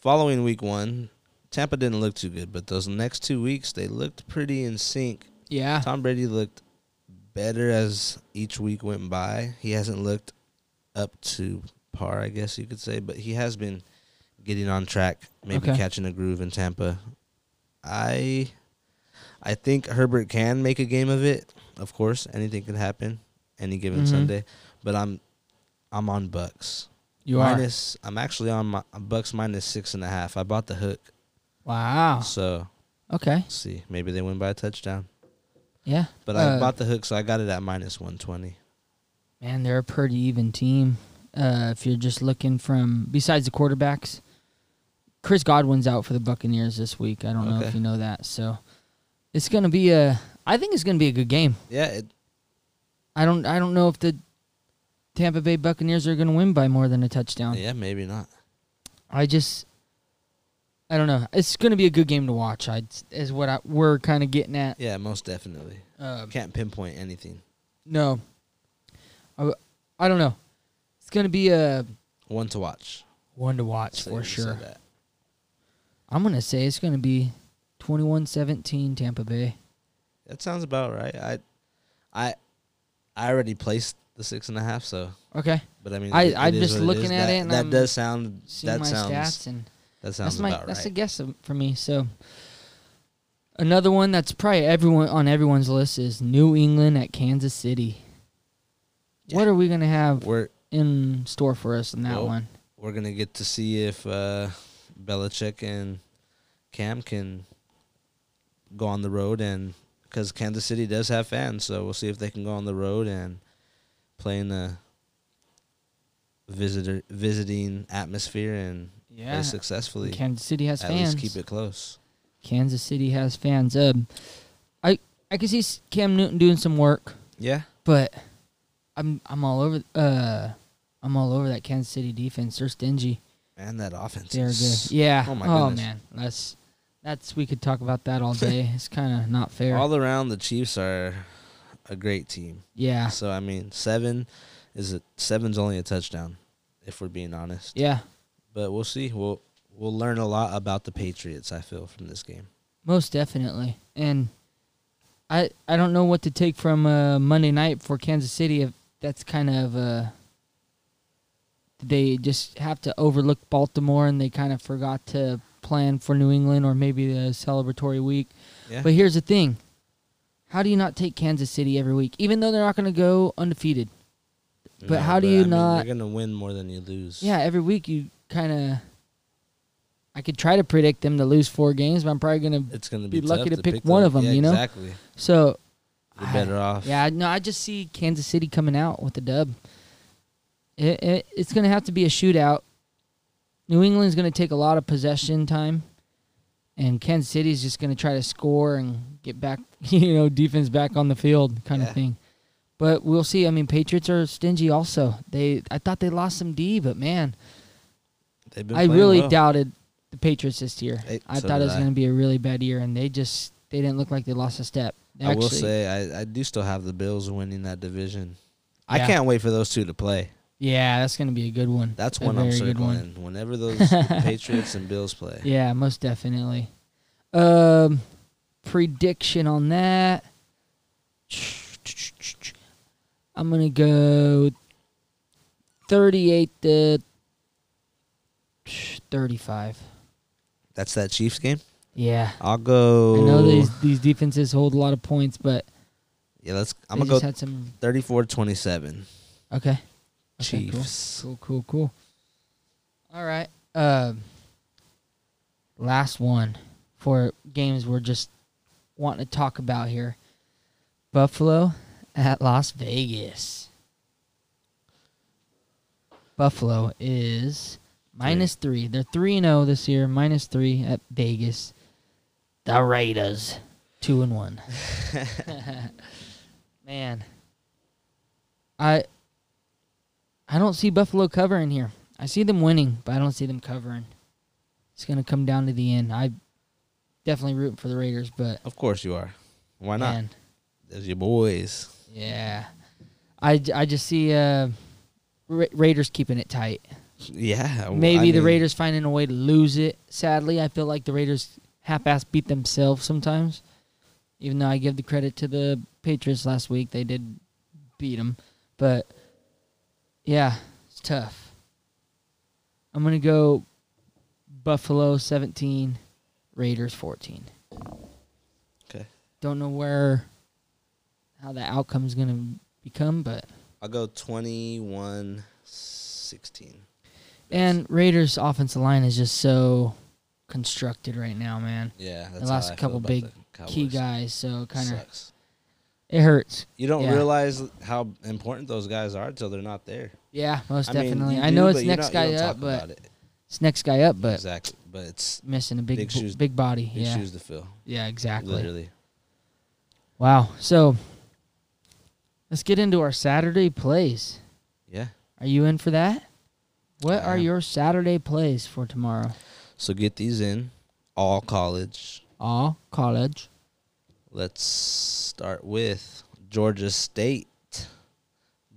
following week one, Tampa didn't look too good, but those next two weeks they looked pretty in sync. Yeah. Tom Brady looked better as each week went by. He hasn't looked up to par, I guess you could say, but he has been getting on track, maybe Okay. catching a groove in Tampa. I I think Herbert can make a game of it. Of course, anything can happen any given Mhm. Sunday, but I'm I'm on Bucks. You are. Minus- I'm actually on my Bucks minus six and a half. I bought the hook, Wow. so Okay. let's see. Maybe they win by a touchdown. Yeah. But I Uh, bought the hook, so I got it at minus one twenty. Man, they're a pretty even team. Uh, if you're just looking from besides the quarterbacks, Chris Godwin's out for the Buccaneers this week. I don't know if you know that. So it's gonna be a. I think it's gonna be a good game. Yeah, it, I don't. I don't know if the Tampa Bay Buccaneers are gonna win by more than a touchdown. yeah, maybe not. I just. I don't know. It's gonna be a good game to watch. I is what I, we're kind of getting at. Yeah, most definitely. Um, Can't pinpoint anything. no. I, I don't know. It's gonna be a One to watch. one to watch Say- for sure. I'm going to say it's going to be 21-17 Tampa Bay. That sounds about right. I, I, I already placed the six and a half. So, Okay. but I mean, I- it- it I'm just looking at that, it and that I'm does sound. That sounds. That sounds that's my about that's a guess of- for me. So another one that's probably everyone on everyone's list is New England at Kansas City. What are we going to have We're in store for us in that Well, one? we're gonna get to see if uh, Belichick and Cam can go on the road and because Kansas City does have fans, so we'll see if they can go on the road and play in the visitor visiting atmosphere and Yeah. play successfully. Kansas City has At fans. At least keep it close. Kansas City has fans. Um, I I can see Cam Newton doing some work. Yeah, But I'm I'm all over uh I'm all over that Kansas City defense. They're stingy. and that offense. They're good. Yeah. Oh my oh goodness. man, that's that's we could talk about that all day. it's kind of not fair. All around, the Chiefs are a great team. yeah. So I mean, seven is it? Seven's only a touchdown, if we're being honest. Yeah. But we'll see. We'll we'll learn a lot about the Patriots. I feel from this game. Most definitely. And I I don't know what to take from uh, Monday night for Kansas City. If that's kind of uh, they just have to overlook Baltimore and they kind of forgot to plan for New England or maybe the celebratory week. Yeah. But here's the thing: how do you not take Kansas City every week, even though they're not going to go undefeated? but how do you I mean, not- You're gonna win more than you lose. Yeah, every week you kind of. I could try to predict them to lose four games, but I'm probably going to It's gonna be be, lucky tough to pick them. one of 'em, Yeah, you know? Exactly. So You're I- better off. Yeah, no, I just see Kansas City coming out with the dub. It, it it's going to have to be a shootout. New England's going to take a lot of possession time, and Kansas City's just going to try to score and get back, you know, defense back on the field, kind Yeah. of thing. But we'll see. I mean, Patriots are stingy. Also, they I thought they lost some D, but man, They've been I really well. doubted the Patriots this year. I so thought it was going to be a really bad year, and they just they didn't look like they lost a step. They I will say I, I do still have the Bills winning that division. I can't wait for those two to play. yeah, that's going to be a good one. That's A one I'm very good one. circling. Whenever those Patriots and Bills play. Yeah, most definitely. Um, prediction on that. I'm gonna go thirty-eight to thirty-five. That's that Chiefs game. Yeah, I'll go. I know these these defenses hold a lot of points, but Yeah, let's. I'm gonna go had some. 34-27. Okay. Okay, cool. Chiefs. Cool, cool, cool. All right. Um, last one for games we're just wanting to talk about here. Buffalo at Las Vegas. Buffalo is minus three. They're three and zero this year. Minus three at Vegas. The Raiders, two and one. Man, I I don't see Buffalo covering here. I see them winning, but I don't see them covering. It's gonna come down to the end. I definitely rooting for the Raiders, but Of course you are. Why not? man, There's your boys. yeah, I, I just see uh, Ra- Raiders keeping it tight. Yeah. Maybe I the mean, Raiders finding a way to lose it. Sadly, I feel like the Raiders half-ass beat themselves sometimes. Even though I give the credit to the Patriots last week, they did beat them. But yeah, it's tough. I'm gonna go Buffalo 17, Raiders 14. Okay. Don't know where how the outcome is gonna become, but I'll go 21 16. And Raiders offensive line is just so constructed right now, man. Yeah, that's They lost a couple big key guys, so kind of it hurts. You don't Yeah. realize how important those guys are until they're not there. Yeah, most I definitely. you I know it's next guy up, but it. it's next guy up, but exactly. But it's missing a big Big shoes- big body. big yeah, shoes to fill. yeah, exactly. Literally. Wow. So let's get into our Saturday plays. Yeah. Are you in for that? What are your Saturday plays for tomorrow? So get these in. All college. All college. Let's start with Georgia State.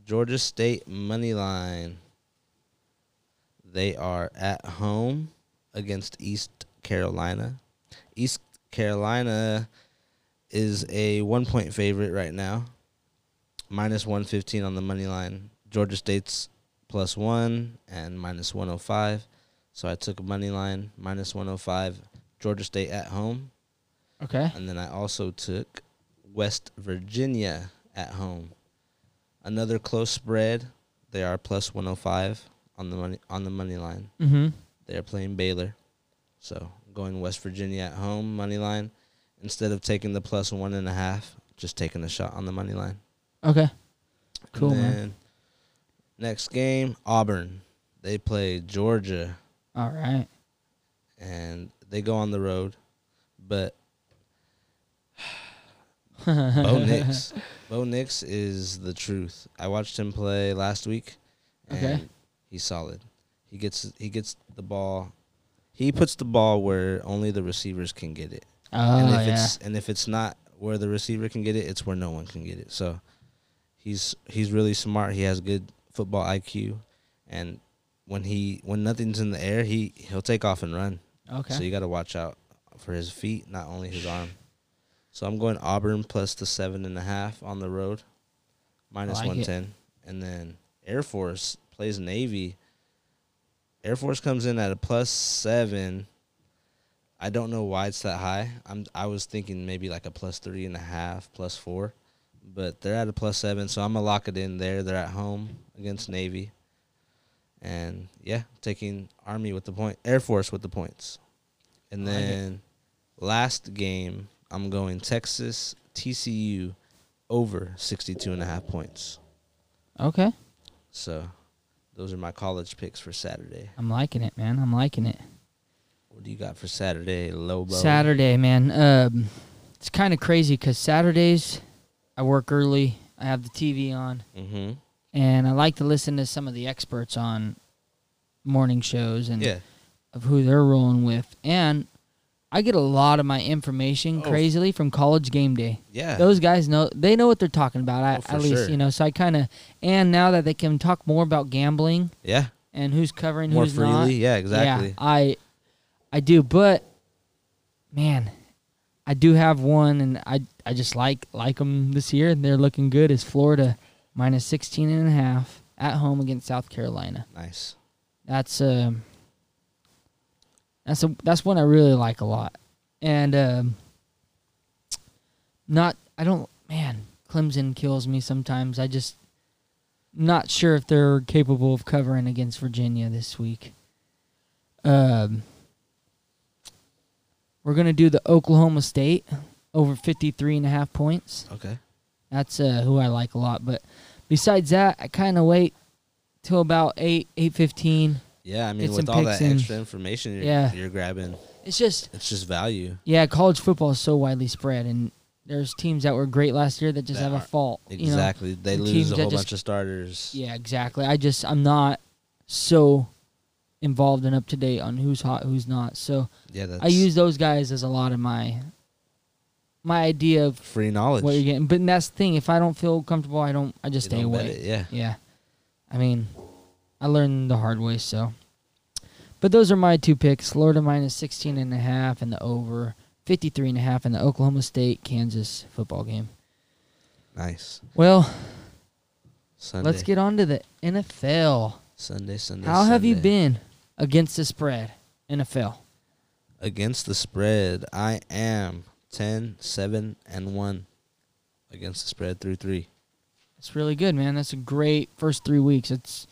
Georgia State money line. They are at home against East Carolina. East Carolina is a one point favorite right now. Minus 115 on the money line. Georgia State's plus one and minus 105. So I took a money line minus 105. Georgia State at home. Okay. And then I also took West Virginia at home. Another close spread. They are plus 105 on the money on the money line. Mm-hmm. They are playing Baylor. So going West Virginia at home money line instead of taking the plus one and a half, just taking a shot on the money line. Okay. Cool, and man. Next game, Auburn. They play Georgia All right. and they go on the road, but Bo Nix. Bo Nix is the truth. I watched him play last week, and Okay. he's solid. He gets he gets the ball. He puts the ball where only the receivers can get it, Oh and if yeah. it's and if it's not where the receiver can get it, it's where no one can get it. So he's he's really smart. He has good football IQ, and when he when nothing's in the air, he he'll take off and run. Okay. So you got to watch out for his feet, not only his arm. So I'm going Auburn plus the seven and a half on the road, minus like one ten, and then Air Force plays Navy. Air Force comes in at a plus seven. I don't know why it's that high. I'm I was thinking maybe like a plus three and a half, plus four, but they're at a plus seven, so I'm gonna lock it in there. They're at home against Navy, and yeah, taking Army with the point, Air Force with the points, and I like it. then last game I'm going Texas TCU over 62 and a half points. okay. So those are my college picks for Saturday. I'm liking it, man. I'm liking it. What do you got for Saturday, Lobo? Saturday, man. Um, it's kind of crazy because Saturdays I work early I have the TV on, Mm-hmm. And I like to listen to some of the experts on morning shows and Yeah. of who they're rolling with. And I get a lot of my information Oh. crazily from college game day. Yeah. Those guys know they know what they're talking about. I, Oh, at least sure. you know. So I kind of and now that they can talk more about gambling yeah. and who's covering More who's freely. not. Yeah. Exactly. Yeah, I I do, but man, I do have one, and I I just like like them this year. and They're looking good. Is Florida minus 16 and a half at home against South Carolina? Nice. That's um that's a that's one I really like a lot, and um, not I don't man Clemson kills me sometimes. I just not sure if they're capable of covering against Virginia this week. Um, we're gonna do the Oklahoma State over 53 and a half points. Okay. That's uh, who I like a lot. But besides that, I kind of wait till about eight eight fifteen. Yeah. I mean, with all that extra information you're, Yeah. you're grabbing, It's just it's just value. yeah, college football is so widely spread, and there's teams that were great last year that just That have a fault. You know? Exactly. they and lose a whole just- bunch of starters. Yeah, exactly. I just I'm not so involved and up to date on who's hot, who's not. So Yeah. That's I use those guys as a lot of my my idea of free knowledge. what you're getting. But that's the thing. If I don't feel comfortable, I don't. I just You stay away. it, Yeah. Yeah. I mean, I learned the hard way, so. But those are my two picks. Florida minus 16 and a half and the over 53 and a half in the Oklahoma State Kansas football game. Nice. Well, Sunday. let's get on to the NFL. Sunday. Sunday. How have you been against the spread NFL? against the spread? I am 10, 7, and one against the spread through three. It's really good, man. That's a great first 3 weeks. It's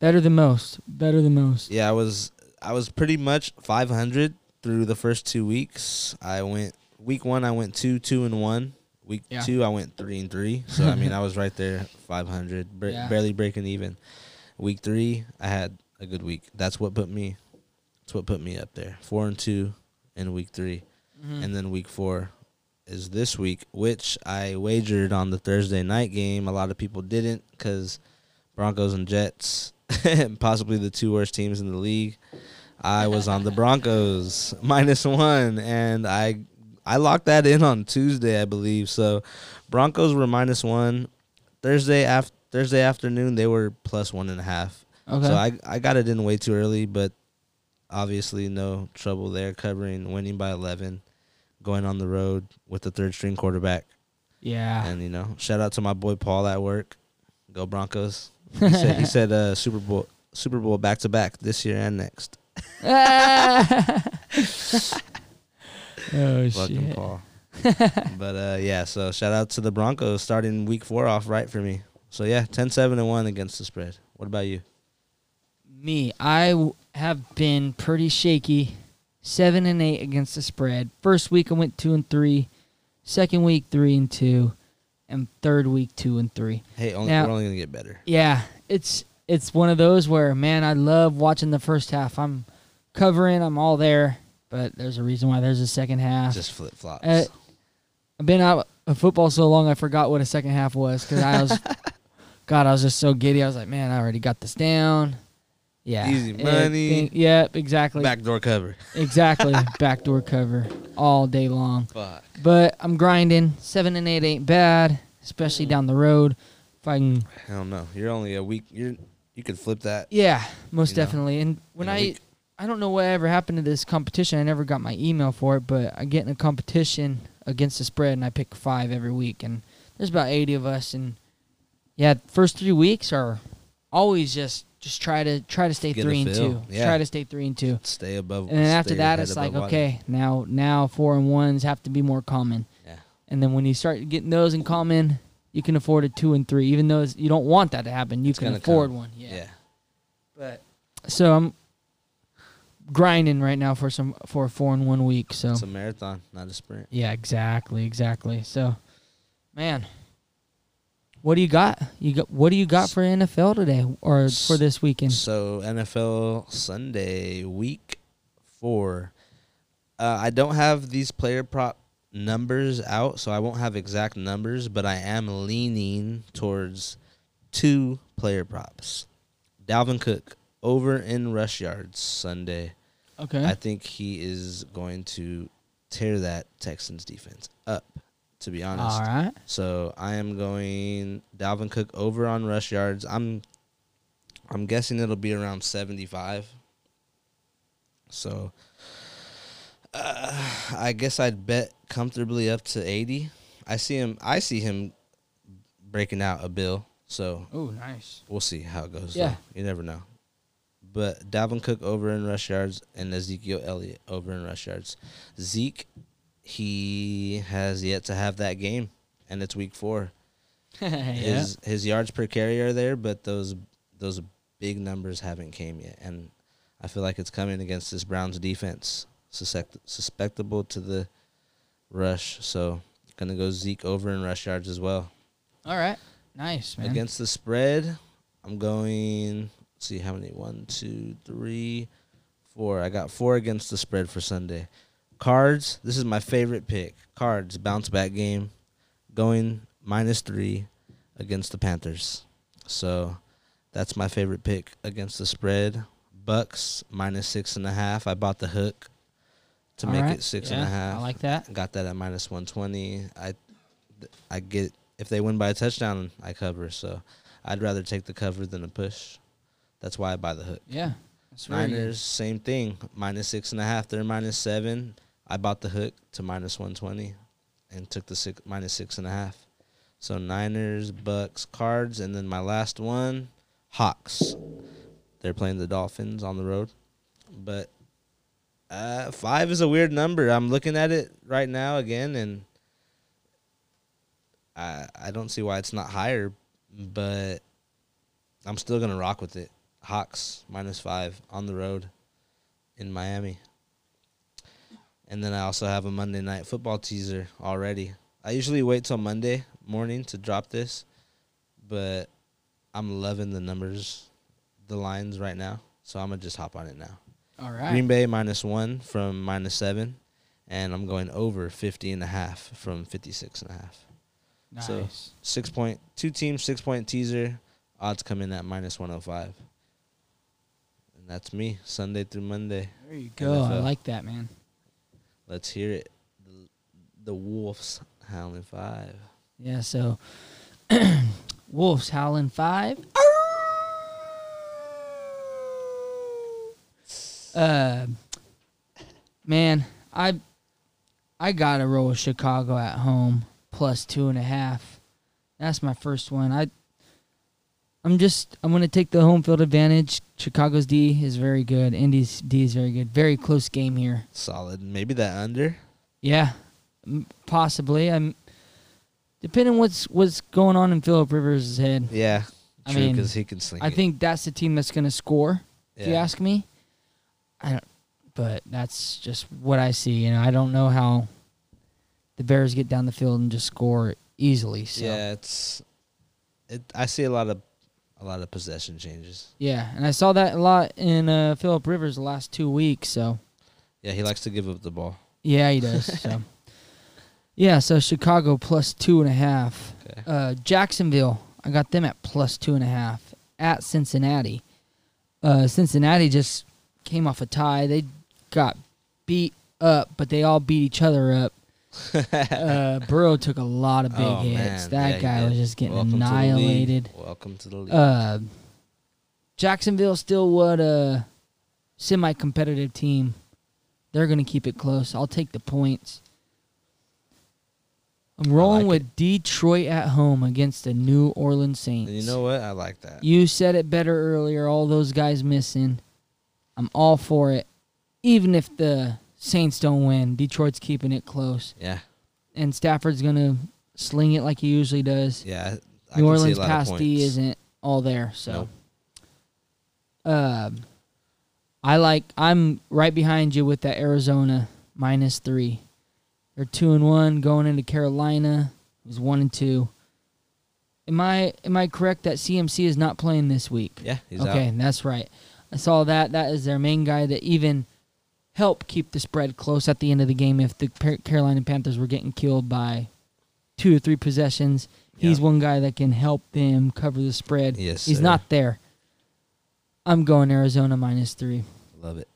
better than most. Better than most. Yeah, I was I was pretty much 500 through the first two weeks. I went week one. I went two, two, and one. Week Yeah. two, I went three and three. So I mean, I was right there, 500, bar- Yeah. barely breaking even. Week three, I had a good week. That's what put me. That's what put me up there. Four and two in week three, Mhm. and then week four is this week, which I wagered on the Thursday night game. A lot of people didn't because Broncos and Jets, possibly the two worst teams in the league. I was on the Broncos minus one, and I I locked that in on Tuesday, I believe. So Broncos were minus one. Thursday after Thursday afternoon, they were plus one and a half. okay. So I I got it in way too early, but obviously no trouble there. Covering, winning by eleven, going on the road with the third string quarterback, yeah. and you know, shout out to my boy Paul at work. Go Broncos! He said he said uh, Super Bowl Super Bowl back to back this year and next. oh Fucking shit. Paul. but uh, yeah, so shout out to the Broncos starting week four off right for me. So yeah, 10-7 and one against the spread. What about you? Me, I w- have been pretty shaky. Seven and eight against the spread. First week I went two and three, second week three and two, and third week two and three. Hey, only, Now- we're only gonna get better. Yeah, it's it's one of those where man, I love watching the first half. I'm covering, I'm all there, but there's a reason why there's a second half. Just flip flops. Uh, I've been out of football so long, I forgot what a second half was because I was, God, I was just so giddy. I was like, man, I already got this down. Yeah, Easy money. it- yep, exactly. Backdoor cover. Exactly. Backdoor cover all day long. Fuck. But I'm grinding. Seven and eight ain't bad, especially Mm. down the road. If I can, Hell no. You're only a week. You're you could flip that. yeah, most You know, definitely. And when I week. I don't know what ever happened to this competition. I never got my email for it, but I get in a competition against the spread, and I pick five every week. And there's about 80 of us, and yeah, first three weeks are always just just try to try to stay Get three and two. Yeah. Try to stay three and two. Stay above. And then after that, it's like above water. okay, now now four and ones have to be more common. Yeah. And then when you start getting those in common, you can afford a two and three, even though you don't want that to happen. You It's can afford come. one. Yeah. Yeah. But so I'm grinding right now for some for a four and one week. So It's a marathon, not a sprint. yeah, exactly, exactly. So, man, what do you got? You got what do you got for NFL today or for this weekend? So NFL Sunday week four. Uh, I don't have these player prop numbers out, so I won't have exact numbers, but I am leaning towards two player props. Dalvin Cook over in rush yards Sunday. Okay. I think he is going to tear that Texans defense up, to be honest. All right. So I am going Dalvin Cook over on rush yards. I'm I'm guessing it'll be around 75. So uh, I guess I'd bet comfortably up to 80. I see him I see him breaking out a bill. So Oh, nice. we'll see how it goes. Yeah. though. You never know. But Dalvin Cook over in rush yards and Ezekiel Elliott over in rush yards. Zeke, he has yet to have that game, and it's week four. yeah. His his yards per carry are there, but those those big numbers haven't came yet, and I feel like it's coming against this Browns defense, suspect, susceptible to the rush. So gonna go Zeke over in rush yards as well. All right. Nice, man. Against the spread, I'm going. Let's see how many? One, two, three, four. I got four against the spread for Sunday. Cards. This is my favorite pick. Cards bounce back game, going minus three against the Panthers. So that's my favorite pick against the spread. Bucks minus six and a half. I bought the hook to All make right. it six and a half. I like that. Got that at minus one twenty. I, I get if they win by a touchdown, I cover. So I'd rather take the cover than a push. That's why I buy the hook. Yeah. That's very good. Niners, same thing. Minus six and a half. They're minus seven. I bought the hook to minus one twenty, and took the six minus six and a half. So Niners, Bucks, Cards, and then my last one, Hawks. They're playing the Dolphins on the road, but uh, five is a weird number. I'm looking at it right now again, and I I don't see why it's not higher, but I'm still gonna rock with it. Hawks minus five on the road in Miami. And then I also have a Monday night football teaser already. I usually wait till Monday morning to drop this, but I'm loving the numbers, the lines right now. So I'm gonna just hop on it now. All right. Green Bay minus one from minus seven, and I'm going over 50 and a half from 56 and a half. nice. so- Six point two teams, six point teaser. Odds come in at minus 105. And that's me, Sunday through Monday. there you go. I like that, man. Let's hear it. The, the Wolves howling five. Yeah. So, Wolves howling five. Uh, man, I I gotta roll with Chicago at home plus two and a half. That's my first one. I I'm just I'm gonna take the home field advantage. Chicago's D is very good. Indy's D is very good. Very close game here. Solid. Maybe that under. Yeah, possibly. I'm depending what's what's going on in Philip Rivers' head. Yeah. I True, mean, because he can sling I it. think that's the team that's going to score. If you ask me, I don't. But that's just what I see. You know, I don't know how the Bears get down the field and just score easily. So yeah, Yeah, it's. It. I see a lot of, a lot of possession changes. Yeah, and I saw that a lot in uh, Philip Rivers the last two weeks. So Yeah, he likes to give up the ball. yeah, he does. so yeah, so Chicago plus two and a half. Okay. Uh, Jacksonville, I got them at plus two and a half at Cincinnati. Uh, Cincinnati just came off a tie. They got beat up, but they all beat each other up. Uh, Burrow took a lot of big Oh, hits. man. That Yeah, guy was just getting Welcome to annihilated. Welcome to the league. Uh, Jacksonville still what a semi-competitive team. They're gonna keep it close. I'll take the points. I'm rolling like with Detroit at home against the New Orleans Saints. you know what? I like that. You said it better earlier. All those guys missing. I'm all for it. Even if the Saints don't win, Detroit's keeping it close, yeah. and Stafford's gonna sling it like he usually does. Yeah. I, New Orleans pass D isn't all there, so. Nope. Um, I like. I'm right behind you with that Arizona minus three. They're two and one going into Carolina. It was one and two. Am I am I correct that CMC is not playing this week? Yeah, he's okay, out. that's right. I saw that. That is their main guy. That even help keep the spread close at the end of the game if the Carolina Panthers were getting killed by two or three possessions. He's Yeah. one guy that can help them cover the spread. Yes, He's sir. not there. I'm going Arizona minus three. Love it.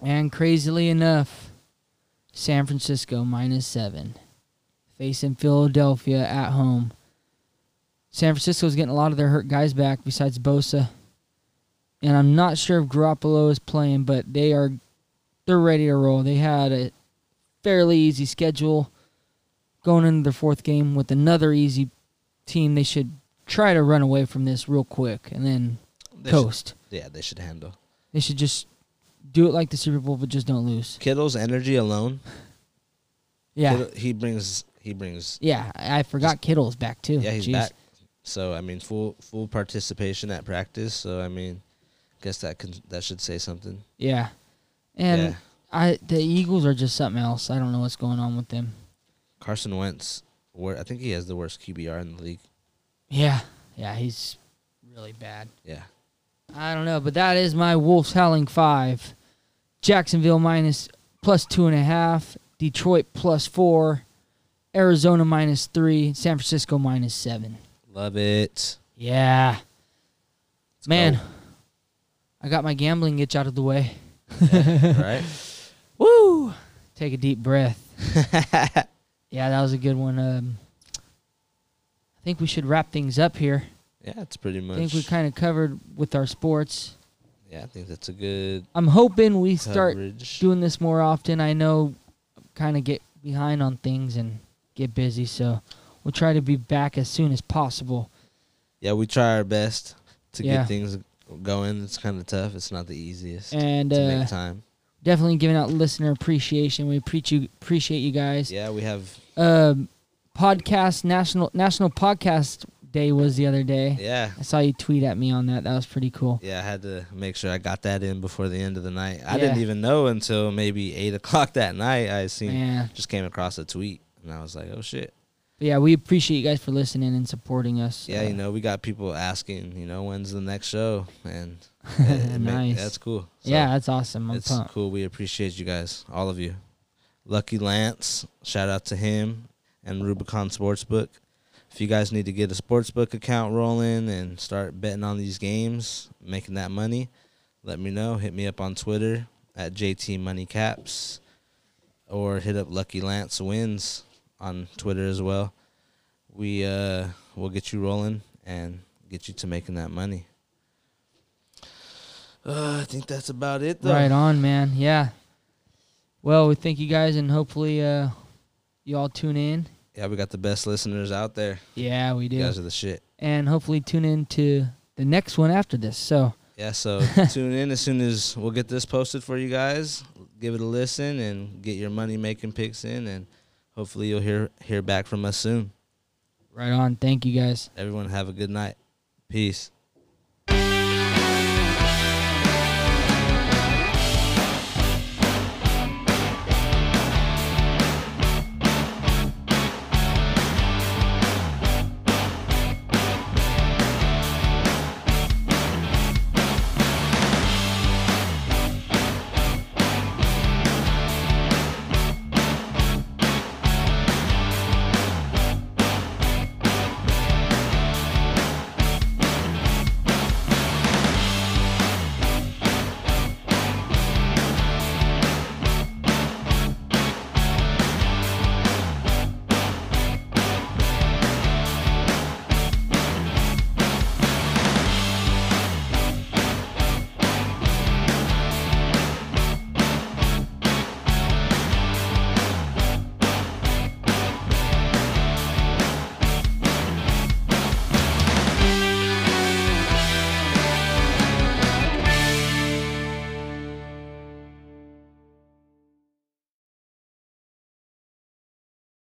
And crazily enough, San Francisco minus seven. Facing Philadelphia at home. San Francisco's getting a lot of their hurt guys back besides Bosa. And I'm not sure if Garoppolo is playing, but they are they're ready to roll. They had a fairly easy schedule going into their fourth game with another easy team. They should try to run away from this real quick and then They should- coast. yeah, they should handle. They should just do it like the Super Bowl, but just don't lose. Kittle's energy alone. Yeah, Kittle- he brings. He brings. yeah. I I forgot Kittle's back too. Yeah, he's Jeez. back. So I mean, full full participation at practice. So I mean, guess that can that should say something. Yeah, and yeah, I the Eagles are just something else. I don't know what's going on with them. Carson Wentz. Where I think he has the worst QBR in the league. Yeah, yeah. He's really bad. Yeah. I don't know, but that is my Wolves howling five. Jacksonville minus plus two and a half. Detroit plus four. Arizona minus three. San Francisco minus seven. Love it. Yeah, Let's man. go. I got my gambling itch out of the way. Right? Woo! Take a deep breath. Yeah, that was a good one. Um, I think we should wrap things up here. yeah, it's pretty much. I think we kind of covered with our sports. yeah, I think that's a good I'm hoping we start doing this more often. I know kind of get behind on things and get busy, so we'll try to be back as soon as possible. yeah, we try our best to Yeah. get things going. It's kind of tough. It's not the easiest And to uh, make time. definitely giving out listener appreciation. We appreciate you, appreciate you guys. Yeah, we have. Um, podcast national national podcast day was the other day. Yeah, I saw you tweet at me on that. That was pretty cool. yeah. I had to make sure I got that in before the end of the night. I didn't even know until maybe eight o'clock that night. I seen Man, just came across a tweet and I was like, oh shit. But yeah, we appreciate you guys for listening and supporting us. Yeah, Uh, you know, we got people asking, you know, when's the next show, and it make- that's cool. So yeah, that's awesome. I'm it's pumped. cool. We appreciate you guys, all of you. Lucky Lance, shout out to him and Rubicon Sportsbook. If you guys need to get a sportsbook account rolling and start betting on these games, making that money, let me know. Hit me up on Twitter at JT Money Caps, or hit up Lucky Lance Wins on Twitter as well. We uh will get you rolling and get you to making that money. Uh, I think that's about it. Though. Right on, man. Yeah. Well, we thank you guys, and hopefully, uh, you all tune in. Yeah, we got the best listeners out there. Yeah, we You do. guys are the shit. And hopefully, tune in to the next one after this. So, Yeah, so tune in as soon as we'll get this posted for you guys. Give it a listen and get your money making picks in, and hopefully you'll hear hear back from us soon. right on. Thank you guys. Everyone have a good night. Peace.